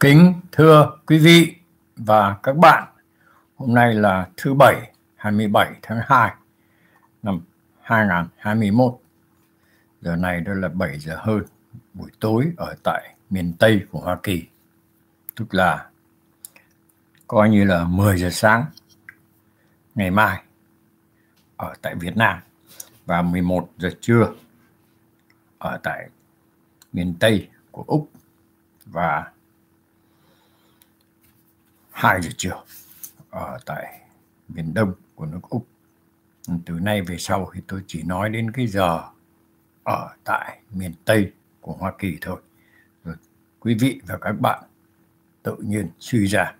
Kính thưa quý vị và các bạn, hôm nay là thứ Bảy 27 tháng 2 năm 2021. Giờ này đó là 7 giờ hơn buổi tối ở tại miền Tây của Hoa Kỳ. Tức là coi như là 10 giờ sáng ngày mai ở tại Việt Nam và 11 giờ trưa ở tại miền Tây của Úc và 2 giờ chiều ở tại miền Đông của nước Úc. Từ nay về sau thì tôi chỉ nói đến cái giờ ở tại miền Tây của Hoa Kỳ thôi. Rồi quý vị và các bạn tự nhiên suy ra,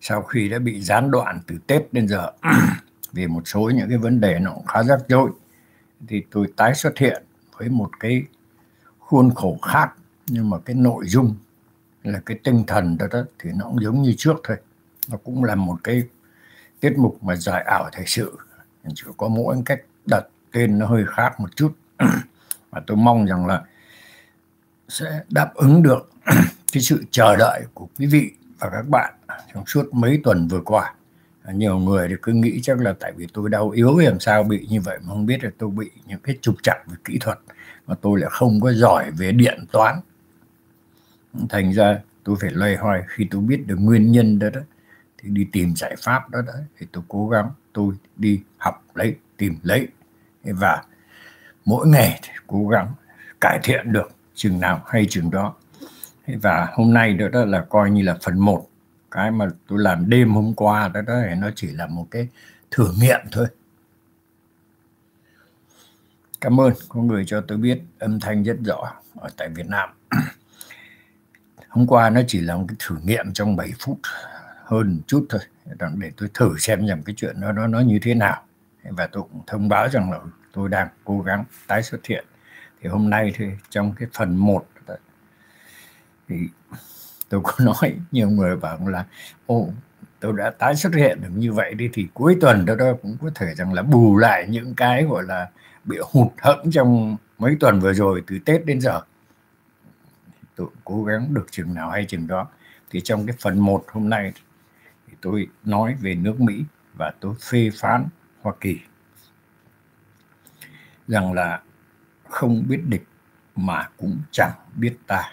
sau khi đã bị gián đoạn từ Tết đến giờ vì một số những cái vấn đề nó cũng khá rắc rối, thì tôi tái xuất hiện với một cái khuôn khổ khác, nhưng mà cái nội dung là cái tinh thần đó, đó thì nó cũng giống như trước thôi. Nó cũng là một cái tiết mục mà giải ảo thời sự. Chỉ có mỗi cách đặt tên nó hơi khác một chút. Và tôi mong rằng là sẽ đáp ứng được cái sự chờ đợi của quý vị và các bạn trong suốt mấy tuần vừa qua. Nhiều người thì cứ nghĩ chắc là tại vì tôi đau yếu làm sao bị như vậy mà không biết là tôi bị những cái trục trặc về kỹ thuật mà tôi lại không có giỏi về điện toán thành ra tôi phải loay hoay. Khi tôi biết được nguyên nhân đó đó thì đi tìm giải pháp đó đó thì tôi cố gắng tôi đi học lấy tìm lấy. Và mỗi ngày cố gắng cải thiện được chừng nào hay chừng đó. Và hôm nay đó, đó là coi như là phần 1 cái mà tôi làm đêm hôm qua đó đó thì nó chỉ là một cái thử nghiệm thôi. Cảm ơn có người cho tôi biết âm thanh rất rõ ở tại Việt Nam. hôm qua nó chỉ là một cái thử nghiệm trong 7 phút hơn chút thôi để tôi thử xem rằng cái chuyện đó nó nó như thế nào. Và tôi cũng thông báo rằng là tôi đang cố gắng tái xuất hiện. Thì hôm nay thì trong cái phần 1 thì tôi có nói nhiều người bảo là ô tôi đã tái xuất hiện được như vậy đi thì cuối tuần đó, đó cũng có thể rằng là bù lại những cái gọi là bị hụt hẫng trong mấy tuần vừa rồi từ Tết đến giờ tôi cố gắng được chừng nào hay chừng đó. Thì trong cái phần 1 hôm nay thì tôi nói về nước Mỹ và tôi phê phán Hoa Kỳ rằng là không biết địch mà cũng chẳng biết ta.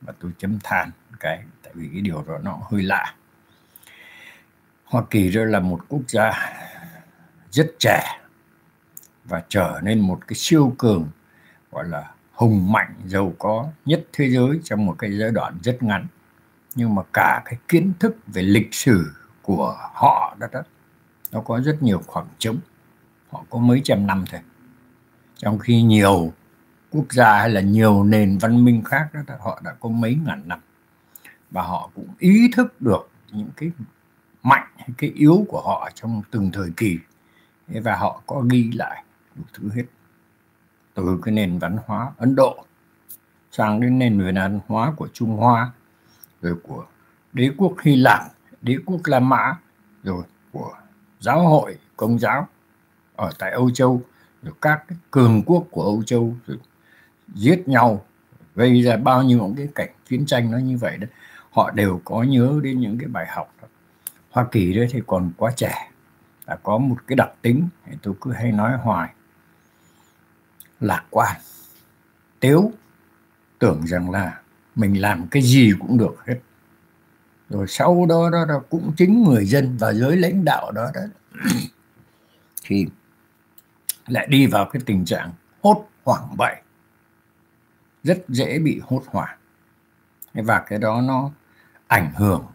Và tôi chấm than cái, tại vì cái điều đó nó hơi lạ. Hoa Kỳ đó là một quốc gia rất trẻ và trở nên một cái siêu cường, gọi là hùng mạnh giàu có nhất thế giới trong một cái giai đoạn rất ngắn. Nhưng mà cả cái kiến thức về lịch sử của họ đó đó nó có rất nhiều khoảng trống. Họ có mấy trăm năm thôi. Trong khi nhiều quốc gia hay là nhiều nền văn minh khác đó, đó họ đã có mấy ngàn năm. Và họ cũng ý thức được những cái mạnh hay cái yếu của họ trong từng thời kỳ. Và họ có ghi lại đủ thứ hết từ cái nền văn hóa Ấn Độ sang đến nền văn hóa của Trung Hoa, rồi của đế quốc Hy Lạp, đế quốc La Mã, rồi của giáo hội công giáo ở tại Âu Châu, rồi các cái cường quốc của Âu Châu rồi giết nhau, gây ra bao nhiêu những cái cảnh chiến tranh nó như vậy đó họ đều có nhớ đến những cái bài học đó. Hoa Kỳ đấy thì còn quá trẻ là có một cái đặc tính tôi cứ hay nói hoài lạc quan. Tiếu, tưởng rằng là mình làm cái gì cũng được hết. Rồi sau đó đó, đó cũng chính người dân và giới lãnh đạo đó đó thì lại đi vào cái tình trạng hốt hoảng vậy rất dễ bị hốt hoảng. Và cái đó nó ảnh hưởng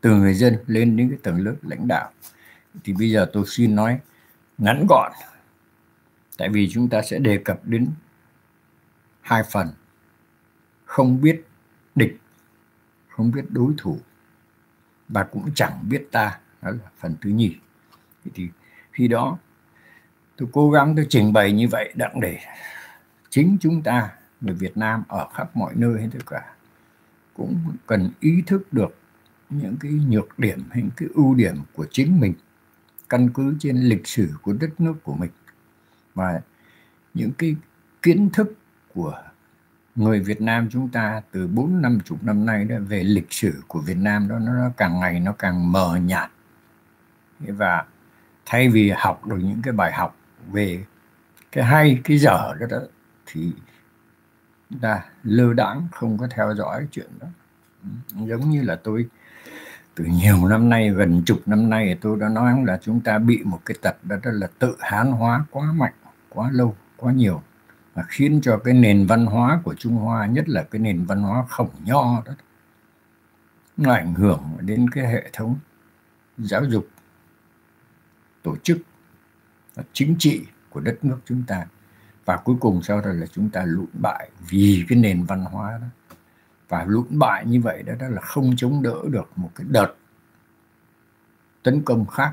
từ người dân lên đến cái tầng lớp lãnh đạo. Thì bây giờ tôi xin nói ngắn gọn tại vì chúng ta sẽ đề cập đến hai phần. Không biết địch, không biết đối thủ. Và cũng chẳng biết ta. Đó là phần thứ nhì. Thì khi đó, tôi cố gắng, tôi trình bày như vậy đặng để chính chúng ta người Việt Nam ở khắp mọi nơi hết tất cả cũng cần ý thức được những cái nhược điểm hay cái ưu điểm của chính mình, căn cứ trên lịch sử của đất nước của mình và những cái kiến thức của người Việt Nam chúng ta từ bốn năm chục năm nay đó về lịch sử của Việt Nam đó nó càng ngày nó càng mờ nhạt. Và thay vì học được những cái bài học về cái hay cái dở đó, đó thì ta lơ đãng không có theo dõi chuyện đó. Giống như là tôi từ nhiều năm nay gần chục năm nay tôi đã nói là chúng ta bị một cái tật đó, đó là tự hán hóa quá mạnh quá lâu quá nhiều và khiến cho cái nền văn hóa của Trung Hoa nhất là cái nền văn hóa khổng nho đó nó ảnh hưởng đến cái hệ thống giáo dục tổ chức chính trị của đất nước chúng ta. Và cuối cùng sau đó là chúng ta lụn bại vì cái nền văn hóa đó. Và lụn bại như vậy đó, đó là không chống đỡ được một cái đợt tấn công khác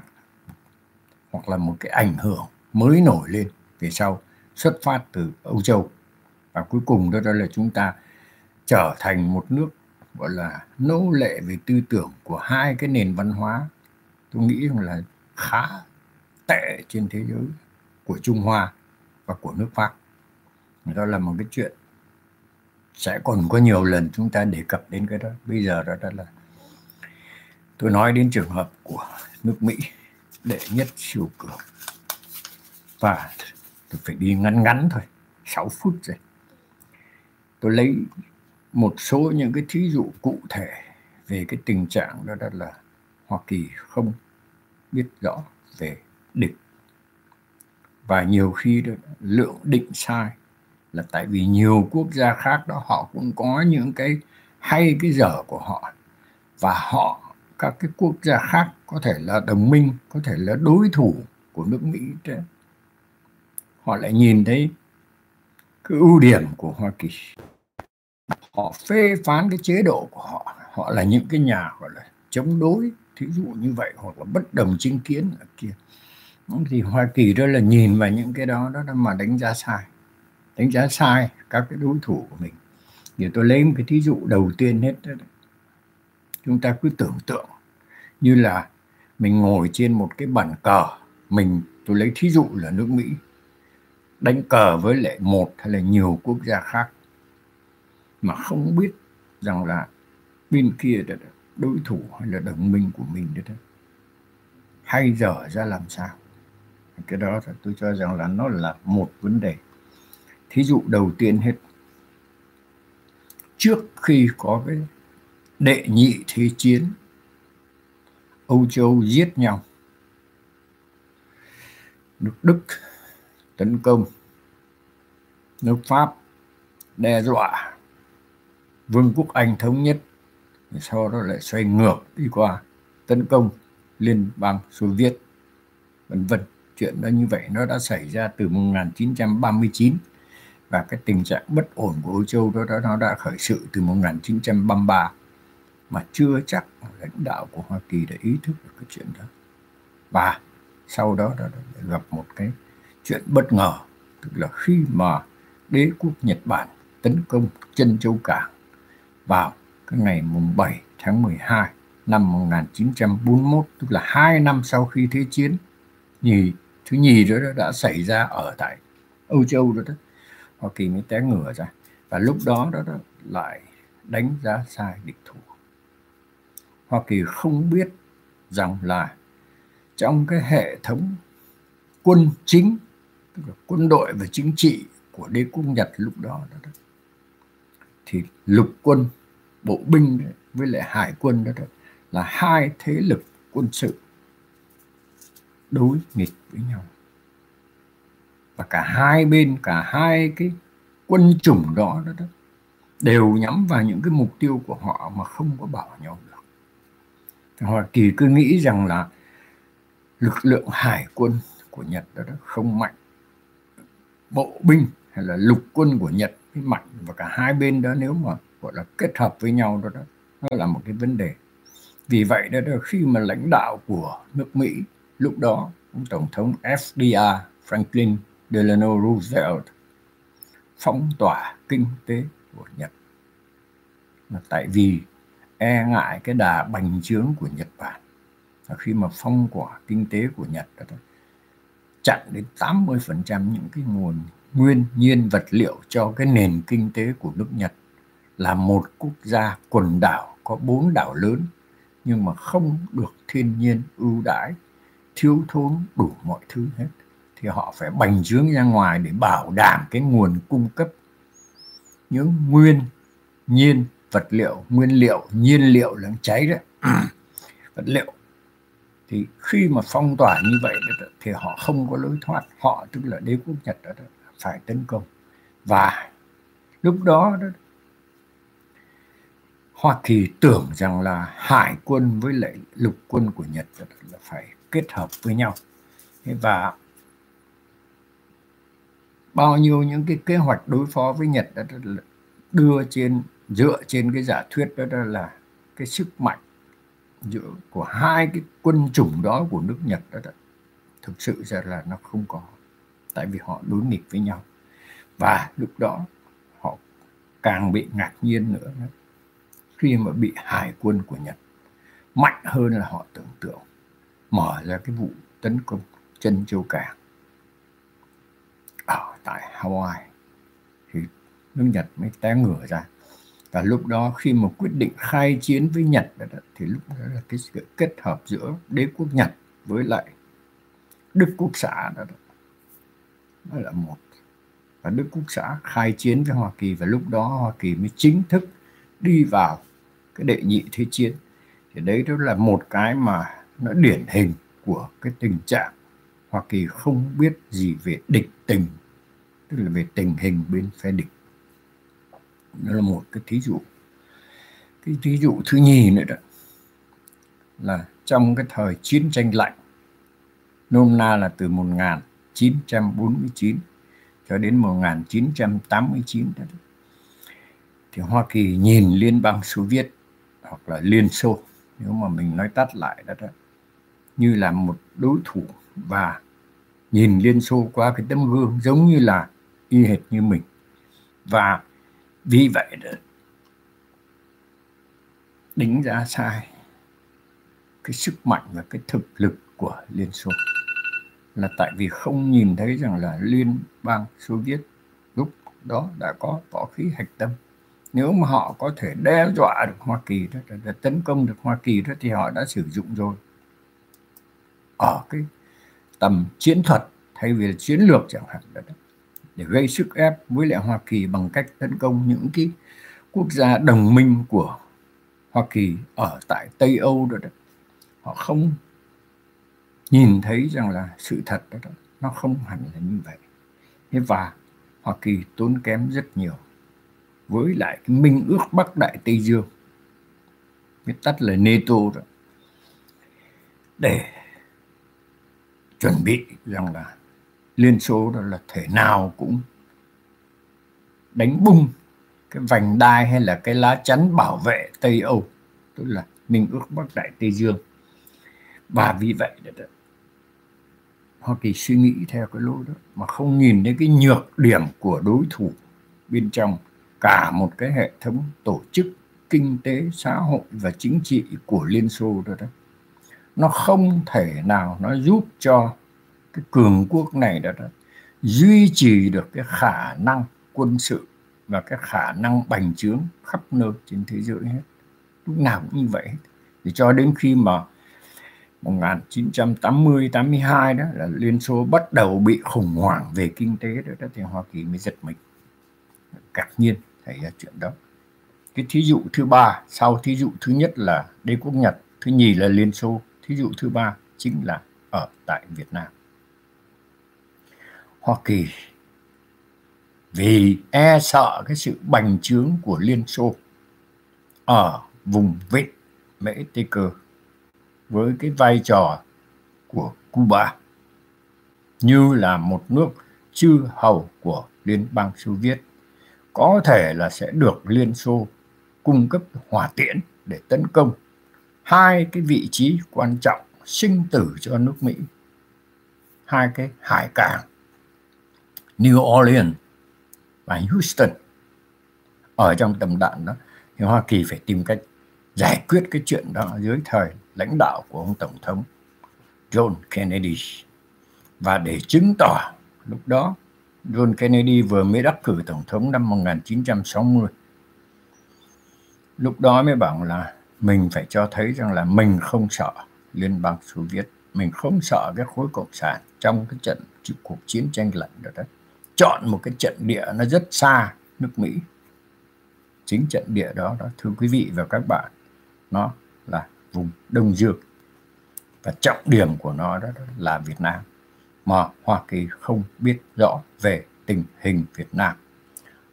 hoặc là một cái ảnh hưởng mới nổi lên về sau xuất phát từ Âu Châu. Và cuối cùng đó, đó là chúng ta trở thành một nước gọi là nô lệ về tư tưởng của hai cái nền văn hóa. Tôi nghĩ rằng là khá tệ trên thế giới của Trung Hoa và của nước Pháp. Đó là một cái chuyện sẽ còn có nhiều lần chúng ta đề cập đến cái đó. Bây giờ đó, đó là tôi nói đến trường hợp của nước Mỹ đệ nhất siêu cường và tôi phải đi ngắn ngắn thôi 6 phút rồi tôi lấy một số những cái thí dụ cụ thể về cái tình trạng đó, đó là Hoa Kỳ không biết rõ về địch và nhiều khi đó, lượng định sai là tại vì nhiều quốc gia khác đó họ cũng có những cái hay cái dở của họ và họ các cái quốc gia khác có thể là đồng minh có thể là đối thủ của nước Mỹ đó họ lại nhìn thấy cái ưu điểm của Hoa Kỳ. Họ phê phán cái chế độ của họ. Họ là những cái nhà, gọi là, chống đối, thí dụ như vậy, hoặc là bất đồng chính kiến ở kia. Thì Hoa Kỳ đó là nhìn vào những cái đó đó mà đánh giá sai. Đánh giá sai các cái đối thủ của mình. Thì tôi lấy một cái thí dụ đầu tiên hết đó. chúng ta cứ tưởng tượng như là mình ngồi trên một cái bàn cờ. Mình, tôi lấy thí dụ là nước Mỹ đánh cờ với lại một hay là nhiều quốc gia khác. Mà không biết rằng là bên kia là đối thủ hay là đồng minh của mình đó, hay dở ra làm sao? Cái đó tôi cho rằng là nó là một vấn đề. Thí dụ đầu tiên hết. Trước khi có cái đệ nhị thế chiến Âu Châu giết nhau. Nước Đức tấn công. Nước Pháp đe dọa Vương quốc Anh thống nhất sau đó lại xoay ngược đi qua tấn công Liên bang Xô Viết. Vân vân chuyện đó như vậy nó đã xảy ra từ 1939 và cái tình trạng bất ổn của Âu Châu đó, đó nó đã khởi sự từ 1933 mà chưa chắc lãnh đạo của Hoa Kỳ đã ý thức được cái chuyện đó. Và sau đó, đó, đó gặp một cái chuyện bất ngờ tức là khi mà đế quốc Nhật Bản tấn công chân châu cảng vào cái ngày mùng 7 tháng 12 năm 1941 tức là hai năm sau khi thế chiến nhì thứ nhì đó đã xảy ra ở tại Âu Châu đó, đó. Hoa Kỳ mới té ngửa ra và lúc đó đó, đó lại đánh giá sai địch thủ Hoa Kỳ không biết rằng là trong cái hệ thống quân chính quân đội và chính trị của đế quốc Nhật lúc đó, đó, đó. Thì lục quân bộ binh với lại hải quân đó, đó là hai thế lực quân sự đối nghịch với nhau. Và cả hai bên cả hai cái quân chủng đó, đó, đó đều nhắm vào những cái mục tiêu của họ mà không có bảo nhau được. Hoa Kỳ cứ nghĩ rằng là lực lượng hải quân của Nhật đó, đó không mạnh bộ binh hay là lục quân của Nhật với mạnh và cả hai bên đó nếu mà gọi là kết hợp với nhau đó, đó nó là một cái vấn đề. Vì vậy đó, đó khi mà lãnh đạo của nước Mỹ lúc đó ông tổng thống FDR Franklin Delano Roosevelt phong tỏa kinh tế của Nhật. Là tại vì e ngại cái đà bành trướng của Nhật Bản. Và khi mà phong tỏa kinh tế của Nhật đó, chặn đến 80% những cái nguồn nguyên nhiên vật liệu cho cái nền kinh tế của nước Nhật. Là một quốc gia quần đảo, có bốn đảo lớn, nhưng mà không được thiên nhiên ưu đãi, thiếu thốn đủ mọi thứ hết. Thì họ phải bành trướng ra ngoài để bảo đảm cái nguồn cung cấp những nguyên nhiên vật liệu. Nguyên liệu, nhiên liệu là cháy đấy vật liệu thì khi mà phong tỏa như vậy thì họ không có lối thoát. Họ tức là đế quốc nhật đó, phải tấn công. Và lúc đó, đó Hoa Kỳ tưởng rằng là hải quân với lại lục quân của Nhật là phải kết hợp với nhau. Và bao nhiêu những cái kế hoạch đối phó với Nhật đó đưa trên dựa trên cái giả thuyết đó, đó là cái sức mạnh giữa của hai cái quân chủng đó của nước Nhật đó, đó thực sự ra là nó không có. Tại vì họ đối nghịch với nhau. Và lúc đó họ càng bị ngạc nhiên nữa khi mà bị hải quân của Nhật mạnh hơn là họ tưởng tượng mở ra cái vụ tấn công chân châu cảng ở tại Hawaii thì nước Nhật mới té ngửa ra và lúc đó khi mà quyết định khai chiến với Nhật đó, thì lúc đó là cái sự kết hợp giữa đế quốc Nhật với lại Đức Quốc xã đó, đó. đó là một. Và Đức Quốc xã khai chiến với Hoa Kỳ và lúc đó Hoa Kỳ mới chính thức đi vào cái đệ nhị thế chiến. Thì đấy đó là một cái mà nó điển hình của cái tình trạng Hoa Kỳ không biết gì về địch tình tức là về tình hình bên phe địch đó là một cái thí dụ cái thí dụ thứ nhì nữa đó là trong cái thời chiến tranh lạnh nôm na là từ 1949 cho đến 1989 đó. thì Hoa Kỳ nhìn Liên bang Xô Viết hoặc là Liên Xô nếu mà mình nói tắt lại đó, đó như là một đối thủ và nhìn Liên Xô qua cái tấm gương giống như là y hệt như mình và vì vậy đó đánh giá sai cái sức mạnh và cái thực lực của Liên Xô. Là tại vì không nhìn thấy rằng là Liên bang Xô Viết lúc đó đã có võ khí hạch tâm. Nếu mà họ có thể đe dọa được Hoa Kỳ đó, để tấn công được Hoa Kỳ đó thì họ đã sử dụng rồi. Ở cái tầm chiến thuật thay vì là chiến lược chẳng hạn đó, để gây sức ép với lại Hoa Kỳ bằng cách tấn công những cái quốc gia đồng minh của Hoa Kỳ ở tại Tây Âu đó, đó. họ không nhìn thấy rằng là sự thật đó, đó. Nó không hẳn là như vậy. Thế và Hoa Kỳ tốn kém rất nhiều với lại cái minh ước Bắc Đại Tây Dương. Viết tắt là NATO đó. Để chuẩn bị rằng là Liên Xô đó là thể nào cũng đánh bung cái vành đai hay là cái lá chắn bảo vệ Tây Âu tức là Minh ước Bắc Đại Tây Dương. Và vì vậy đó, Hoa Kỳ suy nghĩ theo cái lối đó mà không nhìn thấy cái nhược điểm của đối thủ bên trong cả một cái hệ thống tổ chức kinh tế xã hội và chính trị của Liên Xô đó đó. Nó không thể nào nó giúp cho cái cường quốc này đã, đã duy trì được cái khả năng quân sự và cái khả năng bành trướng khắp nơi trên thế giới hết. Lúc nào cũng như vậy thì cho đến khi mà 1980 82 đó là Liên Xô bắt đầu bị khủng hoảng về kinh tế đó, đó thì Hoa Kỳ mới giật mình. Ngạc nhiên xảy ra chuyện đó. Cái thí dụ thứ ba sau thí dụ thứ nhất là đế quốc Nhật thứ nhì là Liên Xô thí dụ thứ ba chính là ở tại Việt Nam. Hoa Kỳ. Vì e sợ cái sự bành trướng của Liên Xô ở vùng vịnh Mễ Tây Cơ với cái vai trò của Cuba như là một nước chư hầu của Liên bang Xô Viết, có thể là sẽ được Liên Xô cung cấp hỏa tiễn để tấn công. Hai cái vị trí quan trọng sinh tử cho nước Mỹ. Hai cái hải cảng New Orleans và Houston. Ở trong tầm đạn đó, thì Hoa Kỳ phải tìm cách giải quyết cái chuyện đó dưới thời lãnh đạo của ông Tổng thống John Kennedy. Và để chứng tỏ lúc đó, John Kennedy vừa mới đắc cử tổng thống năm 1960 lúc đó mới bảo là mình phải cho thấy rằng là mình không sợ liên bang xô viết, mình không sợ cái khối cộng sản trong cái trận cuộc chiến tranh lạnh đó đấy chọn một cái trận địa nó rất xa nước mỹ. Chính trận địa đó đó thưa quý vị và các bạn nó là vùng đông dương. Và trọng điểm của nó đó, là việt nam. Mà hoa kỳ không biết rõ về tình hình việt nam.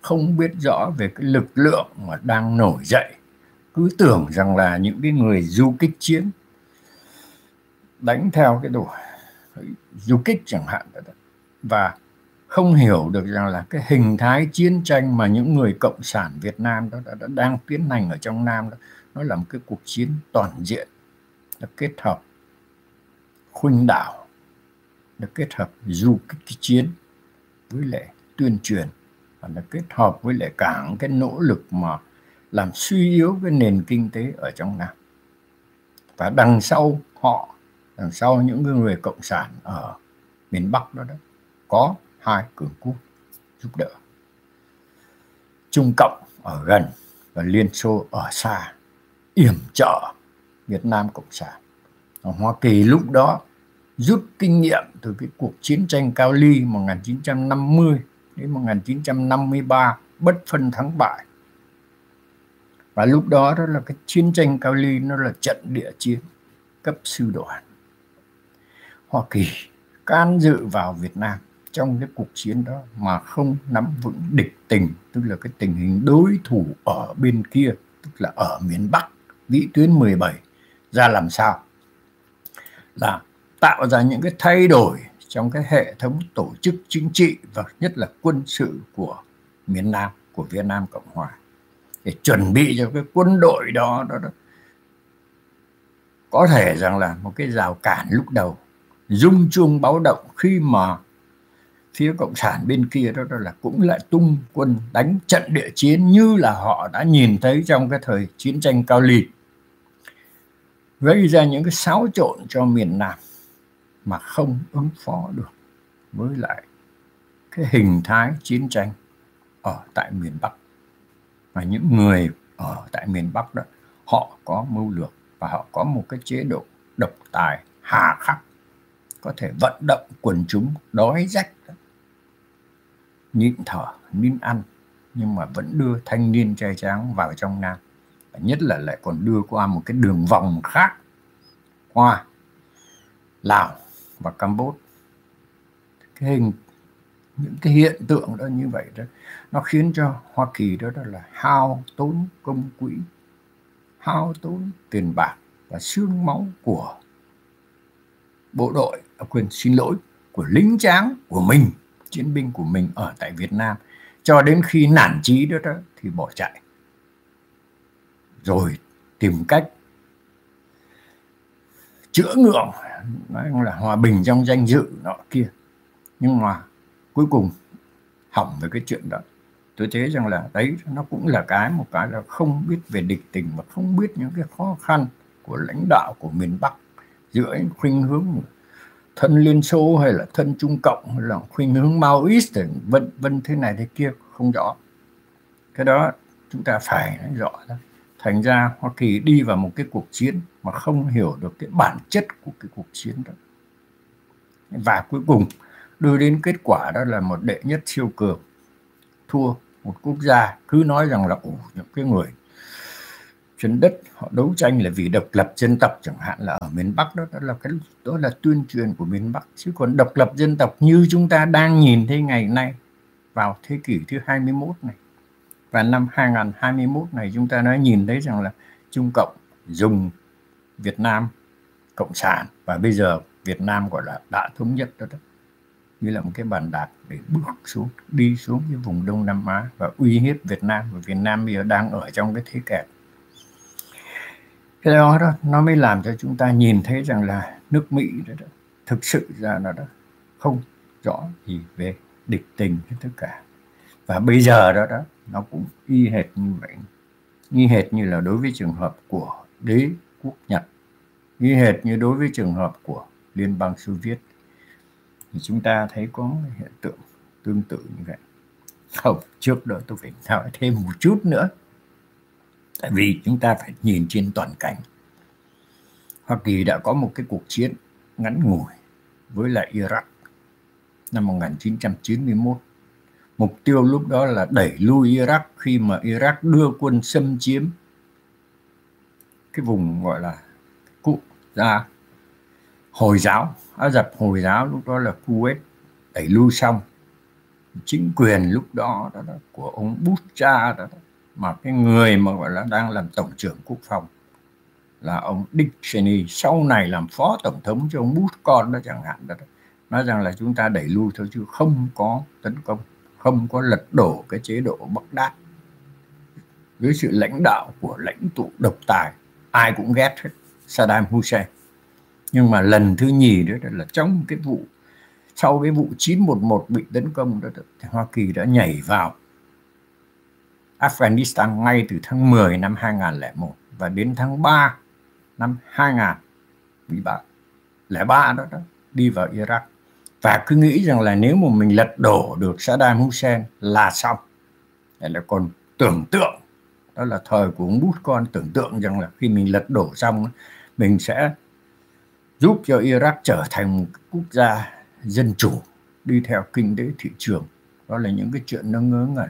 Không biết rõ về cái lực lượng mà đang nổi dậy. Cứ tưởng rằng là những cái người du kích chiến đánh theo cái đồ du kích chẳng hạn và không hiểu được rằng là cái hình thái chiến tranh mà những người cộng sản Việt Nam đó đã, đã đang tiến hành ở trong Nam đó nó là một cái cuộc chiến toàn diện nó kết hợp khuynh đảo nó kết hợp du kích chiến với lại tuyên truyền và nó kết hợp với lại cả cái nỗ lực mà làm suy yếu cái nền kinh tế ở trong Nam. Và đằng sau họ đằng sau những người cộng sản ở miền Bắc đó đó có hai cường quốc giúp đỡ. Trung Cộng ở gần và Liên Xô ở xa, yểm trợ Việt Nam Cộng sản. Ở Hoa Kỳ lúc đó rút kinh nghiệm từ cái cuộc chiến tranh Cao Ly 1950 đến 1953 bất phân thắng bại. Và lúc đó đó là cái chiến tranh Cao Ly nó là trận địa chiến cấp sư đoàn. Hoa Kỳ can dự vào Việt Nam trong cái cuộc chiến đó mà không nắm vững địch tình tức là cái tình hình đối thủ ở bên kia tức là ở miền Bắc vĩ tuyến 17 ra làm sao? Là tạo ra những cái thay đổi trong cái hệ thống tổ chức chính trị và nhất là quân sự của miền Nam của Việt Nam Cộng Hòa để chuẩn bị cho cái quân đội đó, đó, đó. Có thể rằng là một cái rào cản lúc đầu rung chuông báo động khi mà phía cộng sản bên kia đó, đó là cũng lại tung quân đánh trận địa chiến như là họ đã nhìn thấy trong cái thời chiến tranh cao ly. Gây ra những cái xáo trộn cho miền Nam mà không ứng phó được với lại cái hình thái chiến tranh ở tại miền Bắc. Và những người ở tại miền Bắc đó họ có mưu lược và họ có một cái chế độ độc tài hà khắc có thể vận động quần chúng đói rách nhịn thở nín ăn nhưng mà vẫn đưa thanh niên trai tráng vào trong Nam. Và nhất là lại còn đưa qua một cái đường vòng khác qua Lào và Campuchia. Cái hình những cái hiện tượng đó như vậy đó nó khiến cho Hoa Kỳ đó, đó là hao tốn công quỹ hao tốn tiền bạc và xương máu của bộ đội à, quyền xin lỗi của lính tráng của mình chiến binh của mình ở tại Việt Nam. Cho đến khi nản chí đó, đó thì bỏ chạy. Rồi tìm cách chữa ngượng nói là hòa bình trong danh dự nọ kia. Nhưng mà cuối cùng hỏng về cái chuyện đó. Tôi thấy rằng là đấy nó cũng là cái một cái là không biết về địch tình và không biết những cái khó khăn của lãnh đạo của miền Bắc giữa khuynh hướng thân Liên Xô hay là thân Trung Cộng hay là khuynh hướng Maoist vân vân thế này thế kia không rõ. Cái đó chúng ta phải nói rõ đó. Thành ra Hoa Kỳ đi vào một cái cuộc chiến mà không hiểu được cái bản chất của cái cuộc chiến đó. Và cuối cùng đưa đến kết quả đó là một đệ nhất siêu cường thua một quốc gia. Cứ nói rằng là những cái người trên đất họ đấu tranh là vì độc lập dân tộc chẳng hạn là ở miền Bắc đó, đó là cái đó là tuyên truyền của miền Bắc. Chứ còn độc lập dân tộc như chúng ta đang nhìn thấy ngày nay vào thế kỷ thứ 21 này và năm 2021 này chúng ta đã nhìn thấy rằng là Trung Cộng dùng Việt Nam cộng sản và bây giờ Việt Nam gọi là đã thống nhất đó, đó. Như là một cái bàn đạp để bước xuống đi xuống cái vùng Đông Nam Á và uy hiếp Việt Nam và Việt Nam bây giờ đang ở trong cái thế kẹt cái đó đó nó mới làm cho chúng ta nhìn thấy rằng là nước Mỹ đó, đó thực sự ra nó đó không rõ gì về địch tình hết tất cả. Và bây giờ đó đó nó cũng y hệt như vậy. Y hệt như là đối với trường hợp của đế quốc Nhật. Y hệt như đối với trường hợp của Liên bang Xô Viết. Thì chúng ta thấy có hiện tượng tương tự như vậy. Không trước đó tôi phải nói thêm một chút nữa tại vì chúng ta phải nhìn trên toàn cảnh. Hoa Kỳ đã có một cái cuộc chiến ngắn ngủi với lại Iraq năm 1991 mục tiêu lúc đó là đẩy lui Iraq khi mà Iraq đưa quân xâm chiếm cái vùng gọi là cụ ra hồi giáo Ả Rập hồi giáo lúc đó là Kuwait đẩy lui xong. Chính quyền lúc đó, đó, đó của ông Bush cha đó, đó mà cái người mà gọi là đang làm tổng trưởng quốc phòng là ông Dick Cheney. Sau này làm phó tổng thống cho ông Bush con đó chẳng hạn đó, nói rằng là chúng ta đẩy lui thôi chứ không có tấn công không có lật đổ cái chế độ Baghdad dưới sự lãnh đạo của lãnh tụ độc tài ai cũng ghét hết Saddam Hussein. Nhưng mà lần thứ nhì đó là trong cái vụ sau cái vụ 911 bị tấn công đó thì Hoa Kỳ đã nhảy vào. Afghanistan ngay từ tháng 10 năm 2001 và đến tháng 3 năm 2003 đó, đó đi vào Iraq. Và cứ nghĩ rằng là nếu mà mình lật đổ được Saddam Hussein là xong. Đấy là còn tưởng tượng đó là thời của ông Bush con tưởng tượng rằng là khi mình lật đổ xong mình sẽ giúp cho Iraq trở thành một quốc gia dân chủ đi theo kinh tế thị trường. Đó là những cái chuyện nó ngớ ngẩn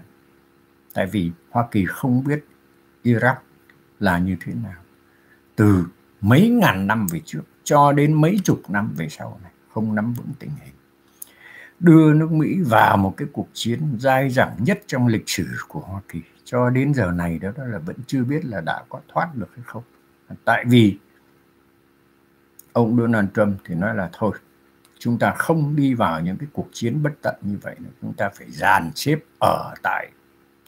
tại vì Hoa Kỳ không biết Iraq là như thế nào. Từ mấy ngàn năm về trước cho đến mấy chục năm về sau này không nắm vững tình hình. Đưa nước Mỹ vào một cái cuộc chiến dai dẳng nhất trong lịch sử của Hoa Kỳ. Cho đến giờ này đó, đó là vẫn chưa biết là đã có thoát được hay không. Tại vì ông Donald Trump thì nói là thôi chúng ta không đi vào những cái cuộc chiến bất tận như vậy nữa. chúng ta phải dàn xếp ở tại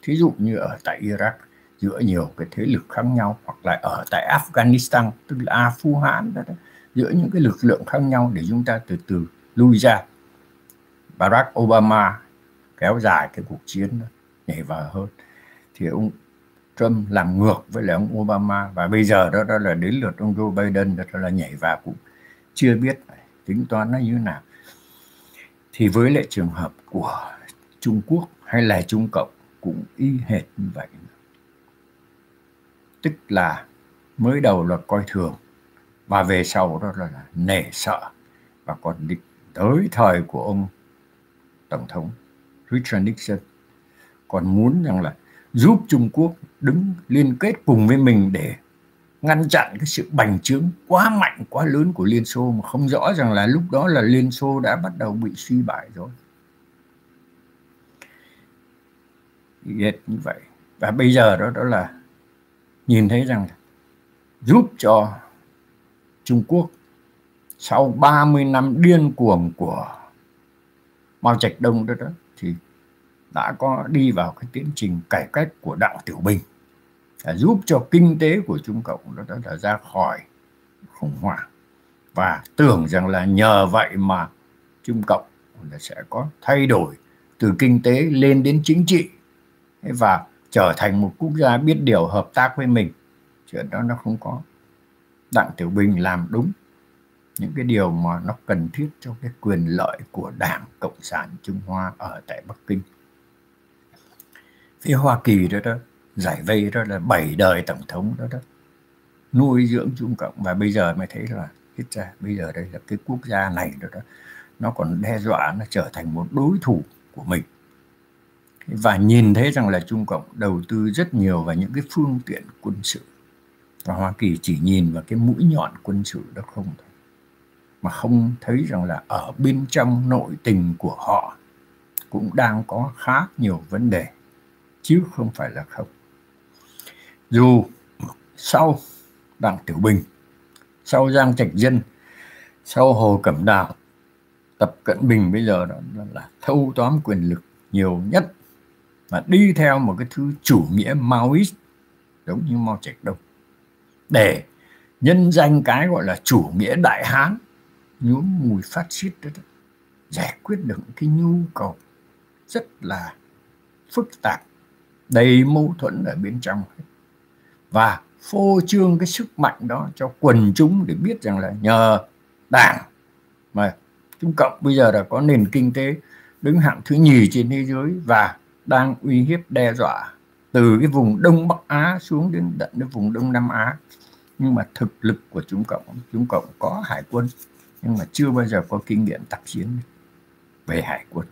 thí dụ như ở tại Iraq giữa nhiều cái thế lực khác nhau hoặc là ở tại Afghanistan tức là Afu đó, đó giữa những cái lực lượng khác nhau để chúng ta từ từ lui ra. Barack Obama kéo dài cái cuộc chiến đó, nhảy vào hơn. Thì ông Trump làm ngược với lại ông Obama và bây giờ đó, đó là đến lượt ông Joe Biden đó, đó là nhảy vào cũng chưa biết tính toán nó như thế nào. Thì với lại trường hợp của Trung Quốc hay là Trung Cộng cũng y hệt như vậy tức là mới đầu là coi thường và về sau đó là nể sợ và còn định tới thời của ông tổng thống Richard Nixon còn muốn rằng là giúp Trung Quốc đứng liên kết cùng với mình để ngăn chặn cái sự bành trướng quá mạnh, quá lớn của Liên Xô mà không rõ rằng là lúc đó là Liên Xô đã bắt đầu bị suy bại rồi. Như vậy. Và bây giờ đó đó là nhìn thấy rằng giúp cho Trung Quốc sau 30 năm điên cuồng của Mao Trạch Đông đó, đó thì đã có đi vào cái tiến trình cải cách của Đặng Tiểu Bình là giúp cho kinh tế của Trung Cộng đó đã ra khỏi khủng hoảng. Và tưởng rằng là nhờ vậy mà Trung Cộng là sẽ có thay đổi từ kinh tế lên đến chính trị và trở thành một quốc gia biết điều hợp tác với mình. Chuyện đó nó không có. Đặng Tiểu Bình làm đúng. Những cái điều mà nó cần thiết cho cái quyền lợi của Đảng Cộng sản Trung Hoa ở tại Bắc Kinh. Phía Hoa Kỳ đó đó, giải vây đó là bảy đời tổng thống đó đó, nuôi dưỡng Trung Cộng. Và bây giờ mới thấy là hết ra bây giờ đây là cái quốc gia này đó đó, nó còn đe dọa nó trở thành một đối thủ của mình và nhìn thấy rằng là Trung Cộng đầu tư rất nhiều vào những cái phương tiện quân sự. Và Hoa Kỳ chỉ nhìn vào cái mũi nhọn quân sự đó không thôi. Mà không thấy rằng là ở bên trong nội tình của họ cũng đang có khá nhiều vấn đề, chứ không phải là không. Dù sau đặng tiểu bình, sau giang trạch dân, sau hồ cẩm đào, tập cận bình bây giờ đó là thâu tóm quyền lực nhiều nhất và đi theo một cái thứ chủ nghĩa Maoist giống như Mao Trạch Đông để nhân danh cái gọi là chủ nghĩa đại hán nhuốm mùi phát xít đó, đó giải quyết được cái nhu cầu rất là phức tạp đầy mâu thuẫn ở bên trong. Và phô trương cái sức mạnh đó cho quần chúng để biết rằng là nhờ đảng mà Trung Cộng bây giờ là có nền kinh tế đứng hạng thứ nhì trên thế giới và đang uy hiếp đe dọa từ cái vùng Đông Bắc Á xuống đến tận cái vùng Đông Nam Á. Nhưng mà thực lực của Trung Cộng Trung Cộng có hải quân, nhưng mà chưa bao giờ có kinh nghiệm tác chiến về hải quân.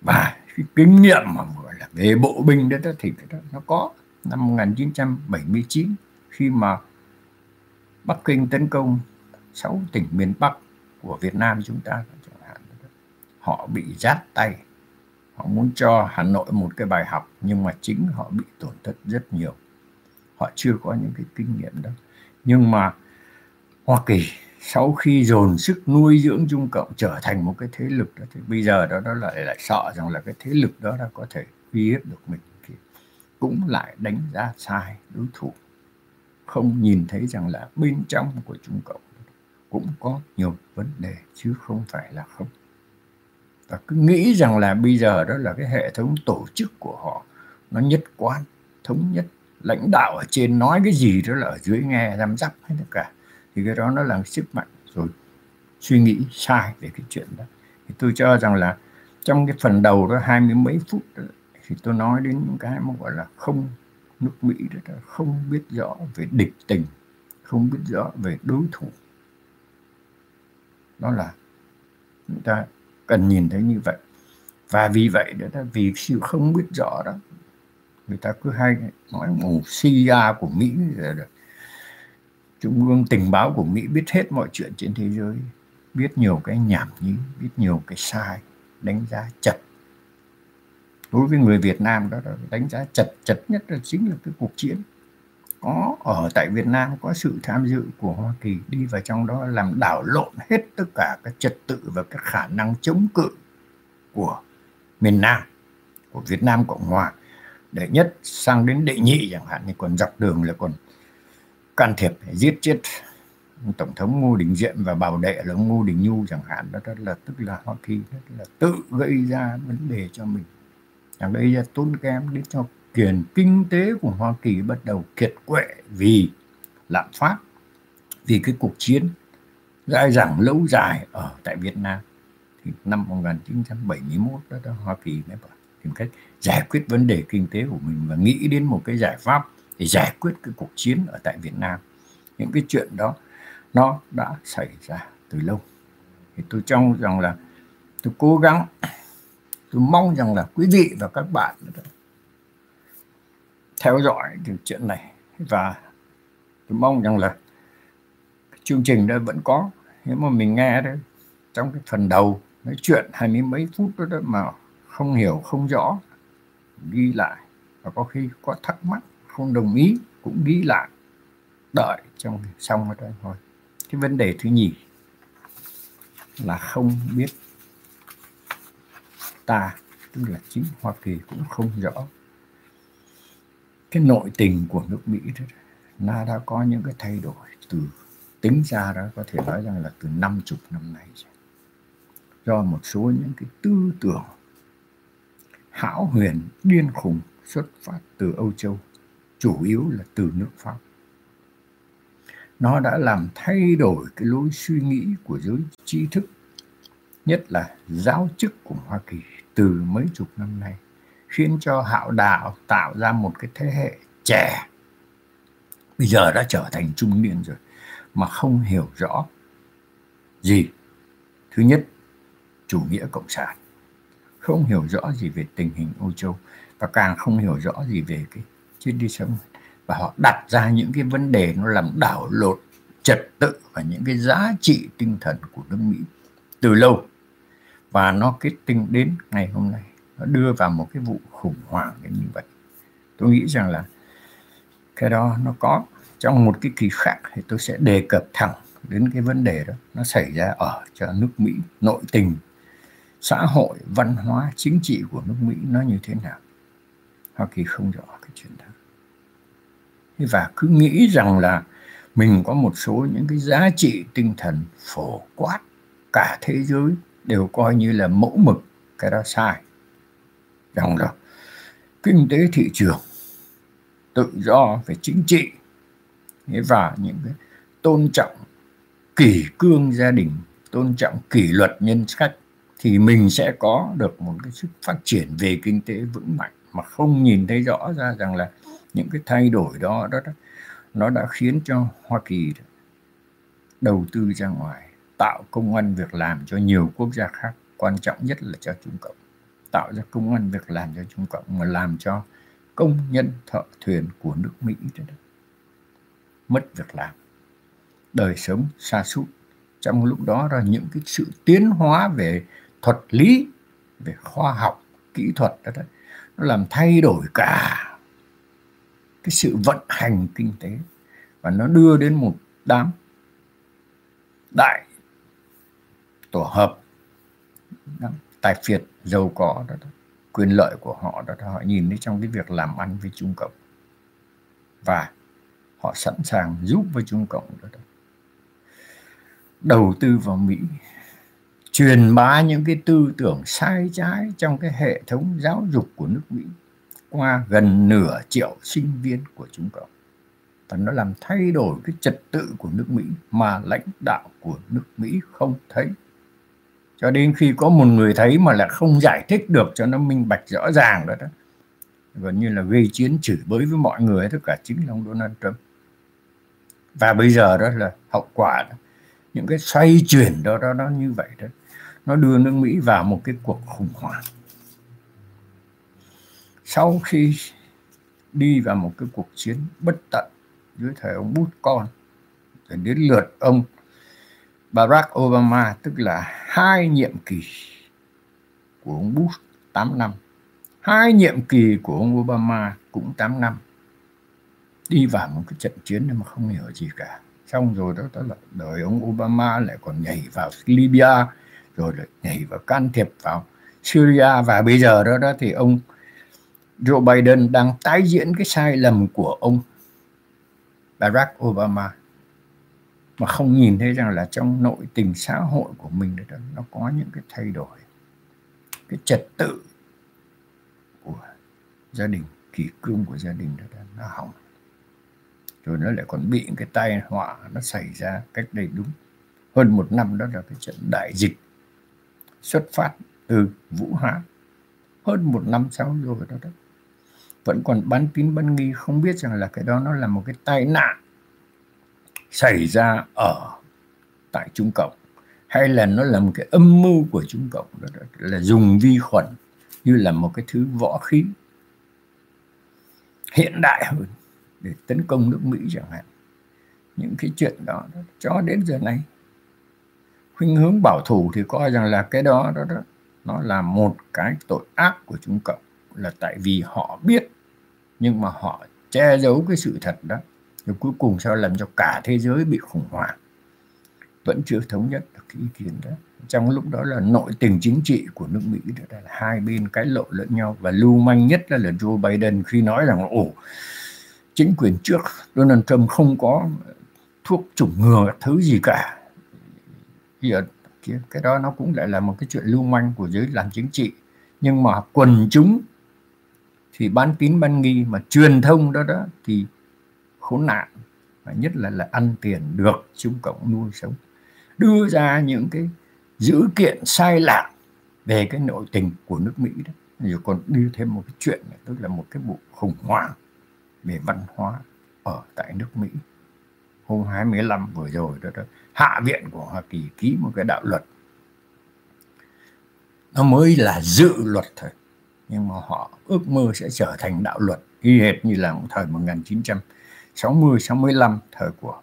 Và cái kinh nghiệm mà gọi là về bộ binh đó thì nó có. Năm 1979 khi mà Bắc Kinh tấn công sáu tỉnh miền Bắc của Việt Nam chúng ta họ bị giáp tay họ muốn cho Hà Nội một cái bài học, nhưng mà chính họ bị tổn thất rất nhiều. Họ chưa có những cái kinh nghiệm đó. Nhưng mà Hoa Kỳ, sau khi dồn sức nuôi dưỡng Trung Cộng trở thành một cái thế lực đó, thì bây giờ đó đó lại lại sợ rằng là cái thế lực đó đã có thể uy hiếp được mình. Thì cũng lại đánh giá sai đối thủ. Không nhìn thấy rằng là bên trong của Trung Cộng cũng có nhiều vấn đề, chứ không phải là không và cứ nghĩ rằng là bây giờ đó là cái hệ thống tổ chức của họ. Nó nhất quán thống nhất lãnh đạo ở trên nói cái gì đó là ở dưới nghe giám giáp hết tất cả. Thì cái đó nó là sức mạnh. Rồi suy nghĩ sai về cái chuyện đó. Thì tôi cho rằng là trong cái phần đầu đó hai mươi mấy phút đó, thì tôi nói đến những cái mà gọi là không nước Mỹ đó là không biết rõ về địch tình không biết rõ về đối thủ. Đó là chúng ta cần nhìn thấy như vậy. Và vì vậy đó là vì sự không biết rõ đó. Người ta cứ hay nói mù CIA của Mỹ rồi trung ương tình báo của Mỹ biết hết mọi chuyện trên thế giới, biết nhiều cái nhảm nhí, biết nhiều cái sai, đánh giá chật. Đối với người Việt Nam đó là đánh giá chật chật nhất là chính là cái cuộc chiến có ở tại Việt Nam có sự tham dự của Hoa Kỳ đi vào trong đó làm đảo lộn hết tất cả các trật tự và các khả năng chống cự của miền Nam của Việt Nam Cộng Hòa. Đệ nhất sang đến đệ nhị chẳng hạn thì còn dọc đường là còn can thiệp giết chết tổng thống Ngô Đình Diệm và bảo đệ là Ngô Đình Nhu chẳng hạn. Đó, đó là tức là Hoa Kỳ rất là tự gây ra vấn đề cho mình. Chẳng gây ra tốn kém đến cho quyền kinh tế của Hoa Kỳ bắt đầu kiệt quệ vì lạm phát vì cái cuộc chiến dài dẳng lâu dài ở tại Việt Nam. Thì năm 1971 đó, đó Hoa Kỳ mới bảo tìm cách giải quyết vấn đề kinh tế của mình và nghĩ đến một cái giải pháp để giải quyết cái cuộc chiến ở tại Việt Nam. Những cái chuyện đó nó đã xảy ra từ lâu. Thì tôi trong rằng là tôi cố gắng tôi mong rằng là quý vị và các bạn theo dõi cái chuyện này. Và tôi mong rằng là chương trình đó vẫn có. Nếu mà mình nghe đấy trong cái phần đầu nói chuyện hai mươi mấy phút đó, đó mà không hiểu không rõ ghi lại. Và có khi có thắc mắc không đồng ý cũng ghi lại. Đợi trong xong rồi đây thôi. Cái vấn đề thứ nhì là không biết ta tức là chính Hoa Kỳ cũng không rõ cái nội tình của nước Mỹ đó nó đã có những cái thay đổi từ, tính ra đó có thể nói rằng là từ năm chục năm nay do một số những cái tư tưởng hão huyền điên khùng xuất phát từ Âu Châu, chủ yếu là từ nước Pháp. Nó đã làm thay đổi cái lối suy nghĩ của giới trí thức, nhất là giáo chức của Hoa Kỳ từ mấy chục năm nay khiến cho hạo đạo tạo ra một cái thế hệ trẻ. Bây giờ đã trở thành trung niên rồi, mà không hiểu rõ gì. Thứ nhất, chủ nghĩa cộng sản. Không hiểu rõ gì về tình hình Âu Châu, và càng không hiểu rõ gì về cái chuyến đi sống. Và họ đặt ra những cái vấn đề nó làm đảo lộn trật tự và những cái giá trị tinh thần của nước Mỹ từ lâu. Và nó kết tinh đến ngày hôm nay nó đưa vào một cái vụ khủng hoảng như vậy. Tôi nghĩ rằng là cái đó nó có trong một cái kỳ khác thì tôi sẽ đề cập thẳng đến cái vấn đề đó. Nó xảy ra ở cho nước Mỹ, nội tình, xã hội, văn hóa, chính trị của nước Mỹ nó như thế nào? Hoa Kỳ không rõ cái chuyện đó. Và cứ nghĩ rằng là mình có một số những cái giá trị tinh thần phổ quát cả thế giới đều coi như là mẫu mực, cái đó sai rằng là kinh tế thị trường tự do về chính trị và những cái tôn trọng kỷ cương gia đình tôn trọng kỷ luật nhân cách thì mình sẽ có được một cái sức phát triển về kinh tế vững mạnh mà không nhìn thấy rõ ra rằng là những cái thay đổi đó đó, đó nó đã khiến cho Hoa Kỳ đầu tư ra ngoài tạo công ăn việc làm cho nhiều quốc gia khác quan trọng nhất là cho Trung Cộng tạo ra công an việc làm cho Trung Cộng mà làm cho công nhân thợ thuyền của nước Mỹ đó, mất việc làm. Đời sống xa sút. Trong lúc đó là những cái sự tiến hóa về thuật lý về khoa học kỹ thuật đó, đó nó làm thay đổi cả cái sự vận hành kinh tế. Và nó đưa đến một đám đại tổ hợp tài phiệt giàu có đó, đó quyền lợi của họ đó, đó họ nhìn thấy trong cái việc làm ăn với Trung Cộng. Và họ sẵn sàng giúp với Trung Cộng đó, đó. đầu tư vào Mỹ. Truyền bá những cái tư tưởng sai trái trong cái hệ thống giáo dục của nước Mỹ qua gần nửa triệu sinh viên của Trung Cộng. Và nó làm thay đổi cái trật tự của nước Mỹ mà lãnh đạo của nước Mỹ không thấy cho đến khi có một người thấy mà là không giải thích được cho nó minh bạch rõ ràng đó đó. Gần như là gây chiến chửi bới với mọi người, tất cả chính là ông Donald Trump. Và bây giờ đó là hậu quả đó. những cái xoay chuyển đó đó nó như vậy đó, nó đưa nước Mỹ vào một cái cuộc khủng hoảng. Sau khi đi vào một cái cuộc chiến bất tận dưới thời ông bút con rồi đến lượt ông Barack Obama, tức là hai nhiệm kỳ của ông Bush 8 năm. Hai nhiệm kỳ của ông Obama cũng 8 năm. Đi vào một cái trận chiến mà không hiểu gì cả. Xong rồi đó đó là đời ông Obama lại còn nhảy vào Libya, rồi lại nhảy vào can thiệp vào Syria. Và bây giờ đó đó thì ông Joe Biden đang tái diễn cái sai lầm của ông Barack Obama mà không nhìn thấy rằng là trong nội tình xã hội của mình đó, nó có những cái thay đổi cái trật tự của gia đình kỷ cương của gia đình đó, đó nó hỏng. Rồi nó lại còn bị cái tai họa nó xảy ra cách đây đúng hơn một năm đó là cái trận đại dịch xuất phát từ Vũ Hán. Hơn một năm sau rồi đó đó vẫn còn bán tín bán nghi không biết rằng là cái đó nó là một cái tai nạn xảy ra ở tại Trung Cộng hay là nó là một cái âm mưu của Trung Cộng đó, đó là dùng vi khuẩn như là một cái thứ võ khí hiện đại hơn để tấn công nước Mỹ chẳng hạn. Những cái chuyện đó, đó cho đến giờ này khuynh hướng bảo thủ thì coi rằng là cái đó đó đó nó là một cái tội ác của Trung Cộng là tại vì họ biết nhưng mà họ che giấu cái sự thật đó rồi cuối cùng sao làm cho cả thế giới bị khủng hoảng? Vẫn chưa thống nhất được cái ý kiến đó. Trong lúc đó là nội tình chính trị của nước Mỹ đó là hai bên cãi lộ lẫn nhau. Và lưu manh nhất là, là Joe Biden khi nói rằng ồ chính quyền trước Donald Trump không có thuốc chủng ngừa thứ gì cả. Giờ cái đó nó cũng lại là một cái chuyện lưu manh của giới làm chính trị. Nhưng mà quần chúng thì bán tín bán nghi mà truyền thông đó đó thì khốn nạn và nhất là là ăn tiền được Trung Cộng nuôi sống. Đưa ra những cái dữ kiện sai lạc về cái nội tình của nước Mỹ đó. Rồi còn đưa thêm một cái chuyện này, tức là một cái vụ khủng hoảng về văn hóa ở tại nước Mỹ. Hôm 25 vừa rồi đó, đó Hạ viện của Hoa Kỳ ký một cái đạo luật. Nó mới là dự luật thôi nhưng mà họ ước mơ sẽ trở thành đạo luật y hệt như là một thời 1960 65 thời của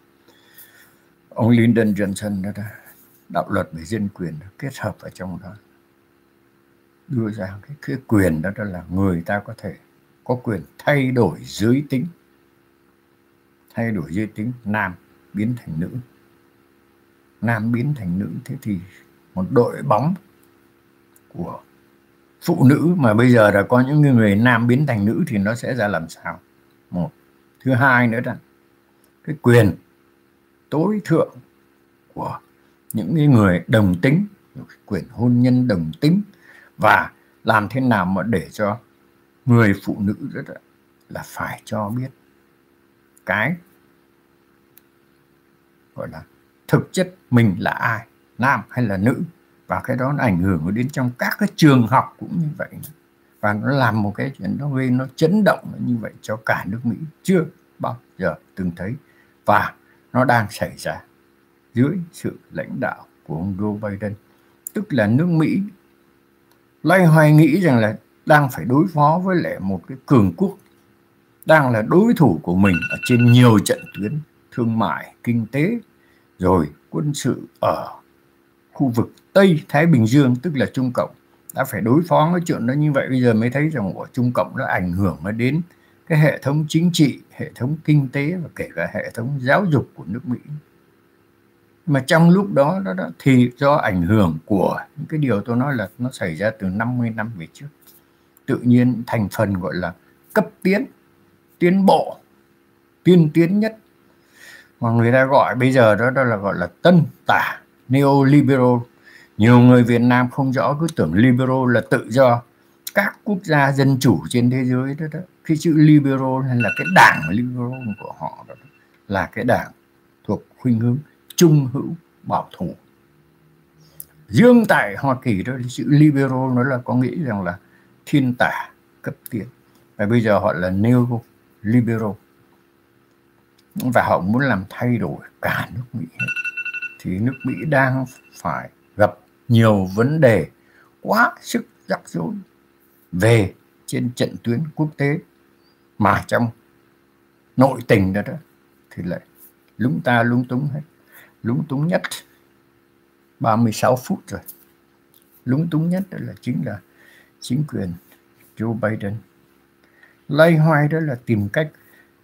ông Lyndon Johnson đó, đó. Đạo luật về dân quyền kết hợp ở trong đó. Đưa ra cái, cái quyền đó, đó là người ta có thể có quyền thay đổi giới tính. Thay đổi giới tính nam biến thành nữ. Nam biến thành nữ thế thì một đội bóng của phụ nữ mà bây giờ là có những người nam biến thành nữ thì nó sẽ ra làm sao? Một thứ hai nữa là cái quyền tối thượng của những người đồng tính quyền hôn nhân đồng tính và làm thế nào mà để cho người phụ nữ rất là, là phải cho biết cái gọi là thực chất mình là ai nam hay là nữ và cái đó nó ảnh hưởng đến trong các cái trường học cũng như vậy. Và nó làm một cái chuyện nó gây nó chấn động như vậy cho cả nước Mỹ. Chưa bao giờ từng thấy. Và nó đang xảy ra dưới sự lãnh đạo của ông Joe Biden. Tức là nước Mỹ loay hoay nghĩ rằng là đang phải đối phó với lại một cái cường quốc đang là đối thủ của mình ở trên nhiều trận tuyến thương mại, kinh tế rồi quân sự ở khu vực Tây Thái Bình Dương tức là Trung Cộng đã phải đối phó với chuyện đó như vậy. Bây giờ mới thấy rằng của Trung Cộng nó ảnh hưởng đến cái hệ thống chính trị, hệ thống kinh tế và kể cả hệ thống giáo dục của nước Mỹ. Mà trong lúc đó đó, đó thì do ảnh hưởng của những cái điều tôi nói là nó xảy ra từ 50 năm về trước. Tự nhiên thành phần gọi là cấp tiến, tiến bộ, tiên tiến nhất mà người ta gọi bây giờ đó, đó là gọi là tân tả neoliberal nhiều người Việt Nam không rõ cứ tưởng liberal là tự do các quốc gia dân chủ trên thế giới đó, đó cái chữ liberal hay là cái đảng liberal của họ đó, đó là cái đảng thuộc khuynh hướng trung hữu bảo thủ. Riêng tại Hoa Kỳ đó chữ liberal nó là có nghĩ rằng là thiên tả cấp tiến. Và bây giờ họ là neo liberal và họ muốn làm thay đổi cả nước Mỹ thì nước Mỹ đang phải gặp nhiều vấn đề quá sức rắc rối về trên trận tuyến quốc tế mà trong nội tình đó đó, thì lại lúng ta lúng túng hết. Lúng túng nhất 36 phút rồi. Lúng túng nhất đó là chính là chính quyền Joe Biden lay hoay đó là tìm cách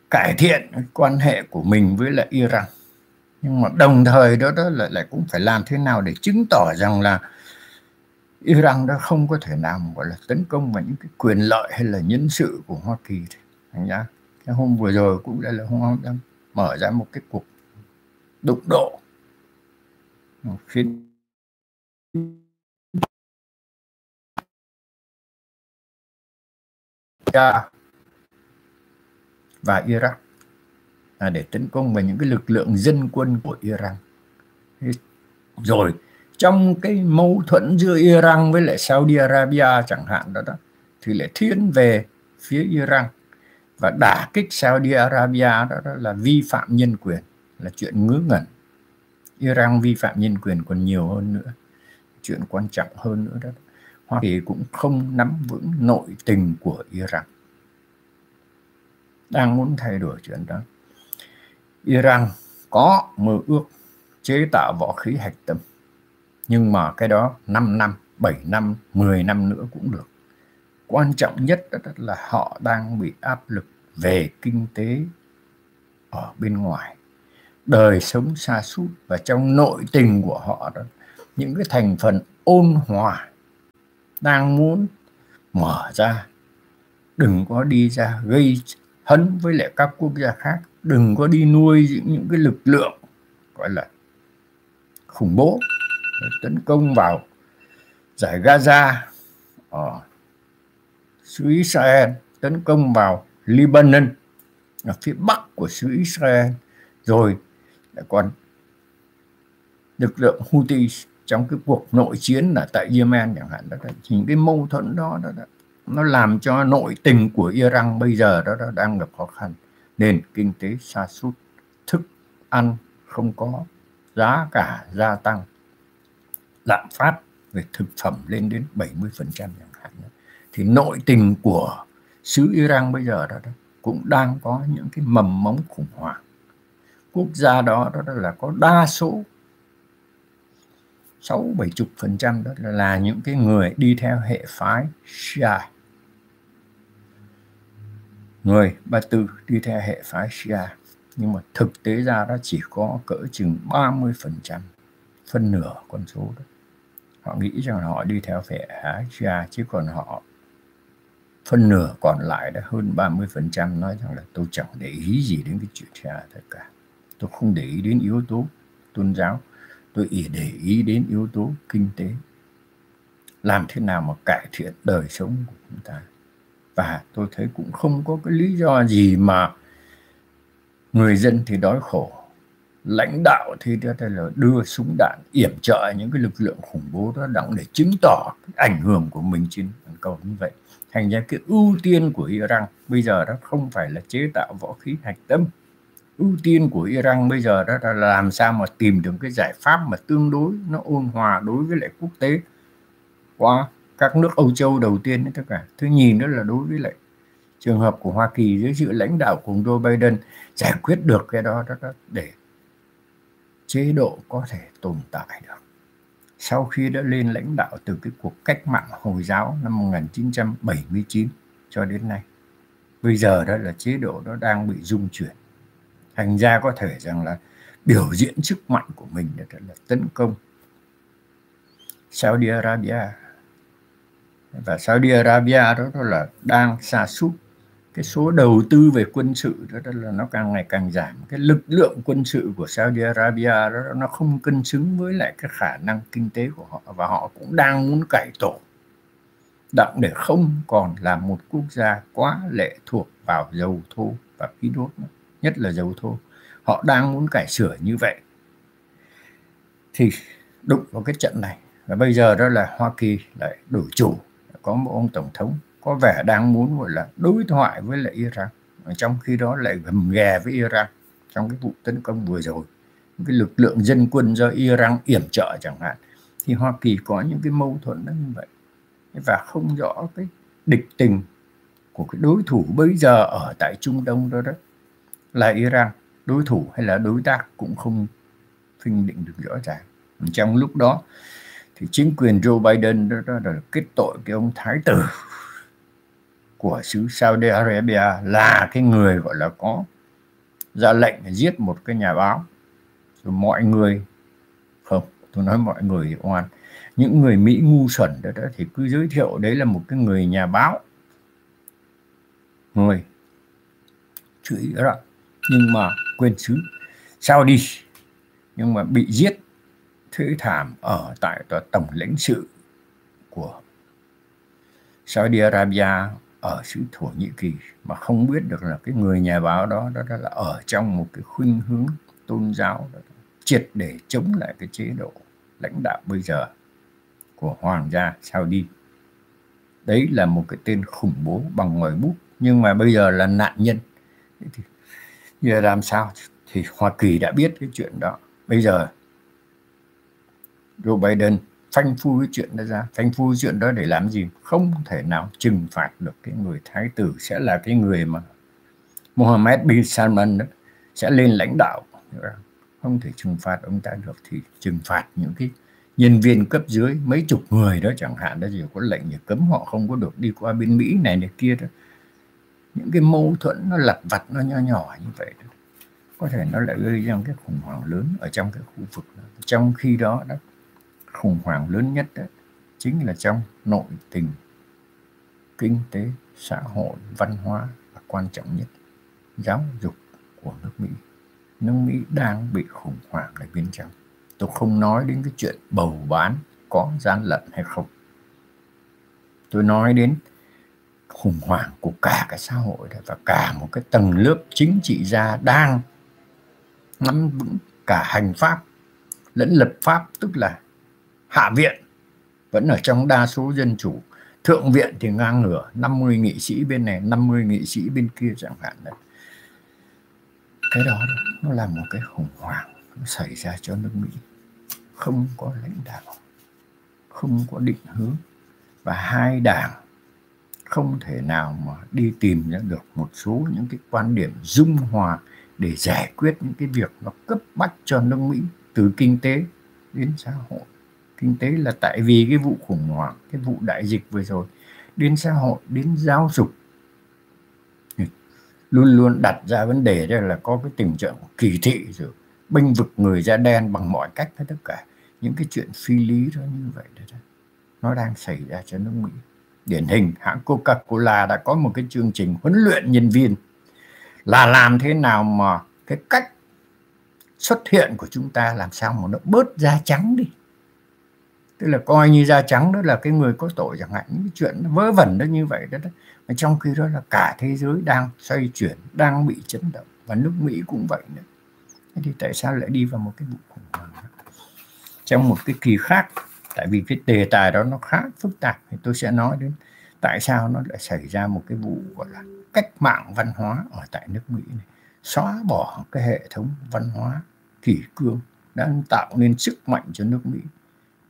cải thiện quan hệ của mình với lại Iran. Nhưng mà đồng thời đó đó lại lại cũng phải làm thế nào để chứng tỏ rằng là Iran đã không có thể nào gọi là tấn công vào những cái quyền lợi hay là nhân sự của Hoa Kỳ thành nhá. cái hôm vừa rồi cũng đây là hôm đang mở ra một cái cuộc đụng độ khiến và Iraq à, để tấn công vào những cái lực lượng dân quân của Iran rồi trong cái mâu thuẫn giữa Iran với lại Saudi Arabia chẳng hạn đó, đó thì lại thiên về phía Iran. Và đả kích Saudi Arabia đó, đó là vi phạm nhân quyền là chuyện ngớ ngẩn. Iran vi phạm nhân quyền còn nhiều hơn nữa chuyện quan trọng hơn nữa đó. Hoa Kỳ cũng không nắm vững nội tình của Iran. Đang muốn thay đổi chuyện đó. Iran có mơ ước chế tạo võ khí hạch tâm nhưng mà cái đó 5 năm 7 năm 10 năm nữa cũng được. Quan trọng nhất đó là họ đang bị áp lực về kinh tế ở bên ngoài. Đời sống xa sút và trong nội tình của họ đó những cái thành phần ôn hòa đang muốn mở ra. Đừng có đi ra gây hấn với lại các quốc gia khác. Đừng có đi nuôi những, những cái lực lượng gọi là khủng bố tấn công vào giải Gaza. Ở xứ Israel tấn công vào Lebanon ở phía bắc của xứ Israel. Rồi lại còn lực lượng Houthi trong cái cuộc nội chiến là tại Yemen chẳng hạn. Đó, là những cái mâu thuẫn đó, đó, đó. Nó làm cho nội tình của Iran bây giờ đó, đó đang gặp khó khăn. Nền kinh tế sa sút thức ăn không có giá cả gia tăng lạm phát về thực phẩm lên đến 70% chẳng hạn thì nội tình của xứ Iran bây giờ đó, đó cũng đang có những cái mầm mống khủng hoảng. Quốc gia đó đó, đó là có đa số sáu bảy chục phần trăm đó là những cái người đi theo hệ phái Shia. Người Ba Tư đi theo hệ phái Shia. Nhưng mà thực tế ra đó chỉ có cỡ chừng 30 phần trăm phân nửa con số đó họ nghĩ rằng họ đi theo phe phái Shia chứ còn họ phân nửa còn lại đã hơn 30 phần trăm nói rằng là tôi chẳng để ý gì đến cái chuyện Shia tất cả. Tôi không để ý đến yếu tố tôn giáo, tôi chỉ để ý đến yếu tố kinh tế. Làm thế nào mà cải thiện đời sống của chúng ta? Và tôi thấy cũng không có cái lý do gì mà người dân thì đói khổ lãnh đạo thì đó là đưa súng đạn yểm trợ những cái lực lượng khủng bố đó đặng để chứng tỏ ảnh hưởng của mình trên toàn cầu như vậy. Thành ra cái ưu tiên của Iran bây giờ đó không phải là chế tạo võ khí hạch tâm. Ưu tiên của Iran bây giờ đó là làm sao mà tìm được cái giải pháp mà tương đối nó ôn hòa đối với lại quốc tế. Qua các nước Âu Châu đầu tiên tất cả. Thứ nhìn đó là đối với lại trường hợp của Hoa Kỳ dưới sự lãnh đạo của Joe Biden giải quyết được cái đó, đó, đó để chế độ có thể tồn tại được sau khi đã lên lãnh đạo từ cái cuộc cách mạng Hồi giáo năm 1979 cho đến nay. Bây giờ đó là chế độ nó đang bị dung chuyển. Thành ra có thể rằng là biểu diễn sức mạnh của mình đó là tấn công Saudi Arabia và Saudi Arabia đó, đó là đang xa sút cái số đầu tư về quân sự đó, đó là nó càng ngày càng giảm. Cái lực lượng quân sự của Saudi Arabia đó nó không cân xứng với lại cái khả năng kinh tế của họ và họ cũng đang muốn cải tổ. Đặng để không còn là một quốc gia quá lệ thuộc vào dầu thô và khí đốt nhất là dầu thô. Họ đang muốn cải sửa như vậy. Thì đụng vào cái trận này. Và bây giờ đó là Hoa Kỳ lại đổi chủ. Có một ông tổng thống có vẻ đang muốn gọi là đối thoại với lại Iran. Trong khi đó lại gầm ghè với Iran trong cái vụ tấn công vừa rồi. Cái lực lượng dân quân do Iran yểm trợ chẳng hạn. Thì Hoa Kỳ có những cái mâu thuẫn như vậy. Và không rõ cái địch tình của cái đối thủ bây giờ ở tại Trung Đông đó đó là Iran. Đối thủ hay là đối tác cũng không phân định được rõ ràng. Trong lúc đó thì chính quyền Joe Biden đó, đó là kết tội cái ông thái tử của xứ Saudi Arabia là cái người gọi là có ra lệnh giết một cái nhà báo. Rồi mọi người không tôi nói mọi người oan. Những người Mỹ ngu xuẩn đó, đó thì cứ giới thiệu đấy là một cái người nhà báo. Người chữ đó. Nhưng mà quên xứ Saudi, nhưng mà bị giết thê thảm ở tại tòa tổng lãnh sự của Saudi Arabia ở xứ Thổ Nhĩ Kỳ mà không biết được là cái người nhà báo đó đó, đó là ở trong một cái khuynh hướng tôn giáo đó, triệt để chống lại cái chế độ lãnh đạo bây giờ của hoàng gia Saudi. Đấy là một cái tên khủng bố bằng ngòi bút nhưng mà bây giờ là nạn nhân. Thì giờ làm sao? Thì Hoa Kỳ đã biết cái chuyện đó. Bây giờ Joe Biden phanh phui cái chuyện đó ra. Phanh phui chuyện đó để làm gì? Không thể nào trừng phạt được cái người thái tử. Sẽ là cái người mà Mohammed bin Salman đó, sẽ lên lãnh đạo. Không thể trừng phạt ông ta được thì trừng phạt những cái nhân viên cấp dưới mấy chục người đó chẳng hạn đó gì có lệnh để cấm họ không có được đi qua bên Mỹ này này kia đó. Những cái mâu thuẫn nó lặt vặt nó nho nhỏ như vậy đó. có thể nó lại gây ra cái khủng hoảng lớn ở trong cái khu vực đó. trong khi đó đó khủng hoảng lớn nhất đó, chính là trong nội tình kinh tế xã hội văn hóa và quan trọng nhất. Giáo dục của nước Mỹ nước Mỹ đang bị khủng hoảng ở bên trong. Tôi không nói đến cái chuyện bầu bán có gian lận hay không. Tôi nói đến khủng hoảng của cả cái xã hội và cả một cái tầng lớp chính trị gia đang nắm vững cả hành pháp lẫn lập pháp tức là hạ viện. Vẫn ở trong đa số dân chủ. Thượng viện thì ngang ngửa 50 nghị sĩ bên này 50 nghị sĩ bên kia chẳng hạn đấy. Cái đó, nó là một cái khủng hoảng nó xảy ra cho nước Mỹ. Không có lãnh đạo, không có định hướng. Và hai đảng không thể nào mà đi tìm ra được một số những cái quan điểm dung hòa để giải quyết những cái việc nó cấp bách cho nước Mỹ từ kinh tế đến xã hội kinh tế là tại vì cái vụ khủng hoảng cái vụ đại dịch vừa rồi đến xã hội đến giáo dục. Ừ. Luôn luôn đặt ra vấn đề đây là có cái tình trạng kỳ thị rồi bênh vực người da đen bằng mọi cách hết tất cả. Những cái chuyện phi lý đó như vậy đó, nó đang xảy ra cho nước Mỹ. Điển hình hãng Coca-Cola đã có một cái chương trình huấn luyện nhân viên là làm thế nào mà cái cách xuất hiện của chúng ta làm sao mà nó bớt da trắng đi tức là coi như da trắng đó là cái người có tội chẳng hạn những chuyện vớ vẩn đó như vậy đó, đó. Mà trong khi đó là cả thế giới đang xoay chuyển đang bị chấn động và nước Mỹ cũng vậy nữa thế thì tại sao lại đi vào một cái vụ khủng hoảng đó? trong một cái kỳ khác tại vì cái đề tài đó nó khá phức tạp thì tôi sẽ nói đến tại sao nó lại xảy ra một cái vụ gọi là cách mạng văn hóa ở tại nước Mỹ này xóa bỏ cái hệ thống văn hóa kỷ cương đã tạo nên sức mạnh cho nước Mỹ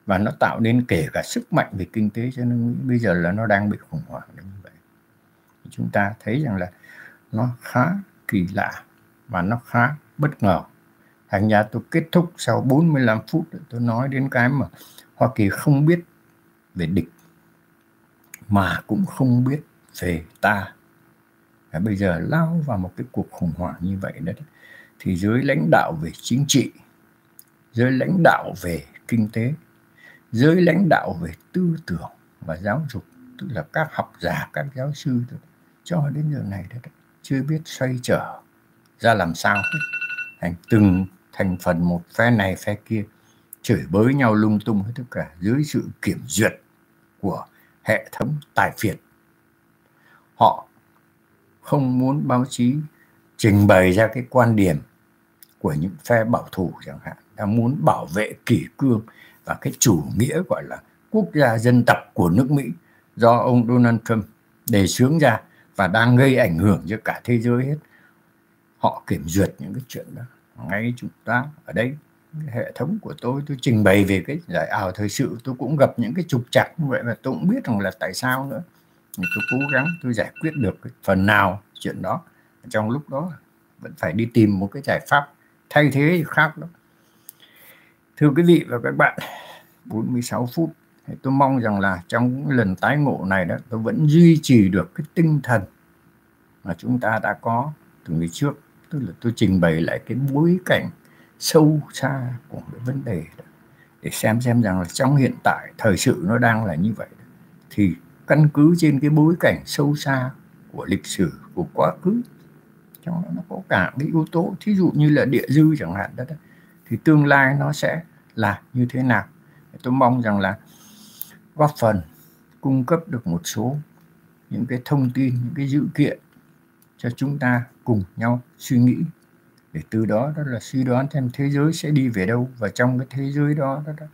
và nó tạo nên kể cả sức mạnh về kinh tế cho nước Mỹ bây giờ là nó đang bị khủng hoảng như vậy. Chúng ta thấy rằng là nó khá kỳ lạ và nó khá bất ngờ. Thành ra tôi kết thúc sau 45 phút, tôi nói đến cái mà Hoa Kỳ không biết về địch, mà cũng không biết về ta. Và bây giờ lao vào một cái cuộc khủng hoảng như vậy đấy, thì giới lãnh đạo về chính trị, giới lãnh đạo về kinh tế giới lãnh đạo về tư tưởng và giáo dục, tức là các học giả, các giáo sư cho đến giờ này đấy chưa biết xoay trở ra làm sao hết. Thành từng thành phần một, phe này, phe kia, chửi bới nhau lung tung hết tất cả dưới sự kiểm duyệt của hệ thống tài phiệt. Họ không muốn báo chí trình bày ra cái quan điểm của những phe bảo thủ chẳng hạn, đang muốn bảo vệ kỷ cương và cái chủ nghĩa gọi là quốc gia dân tộc của nước Mỹ do ông Donald Trump đề xướng ra và đang gây ảnh hưởng cho cả thế giới hết. Họ kiểm duyệt những cái chuyện đó. Ngay chúng ta ở đây hệ thống của tôi tôi trình bày về cái giải ảo thời sự, tôi cũng gặp những cái trục trặc như vậy và tôi cũng biết rằng là tại sao nữa. Thì tôi cố gắng tôi giải quyết được cái phần nào chuyện đó. Trong lúc đó vẫn phải đi tìm một cái giải pháp thay thế khác đó thưa quý vị và các bạn 46 phút tôi mong rằng là trong lần tái ngộ này đó tôi vẫn duy trì được cái tinh thần mà chúng ta đã có từ ngày trước. Tức là tôi trình bày lại cái bối cảnh sâu xa của cái vấn đề đó. Để xem xem rằng là trong hiện tại thời sự nó đang là như vậy. Thì căn cứ trên cái bối cảnh sâu xa của lịch sử của quá khứ trong đó nó có cả cái yếu tố thí dụ như là địa dư chẳng hạn đó, đó thì tương lai nó sẽ là như thế nào. Tôi mong rằng là góp phần cung cấp được một số những cái thông tin những cái dữ kiện cho chúng ta cùng nhau suy nghĩ để từ đó đó là suy đoán thêm thế giới sẽ đi về đâu và trong cái thế giới đó, đó, đó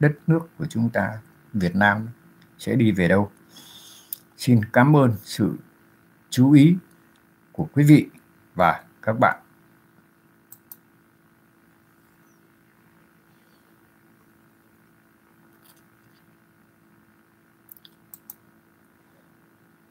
đất nước của chúng ta Việt Nam sẽ đi về đâu. Xin cảm ơn sự chú ý của quý vị và các bạn.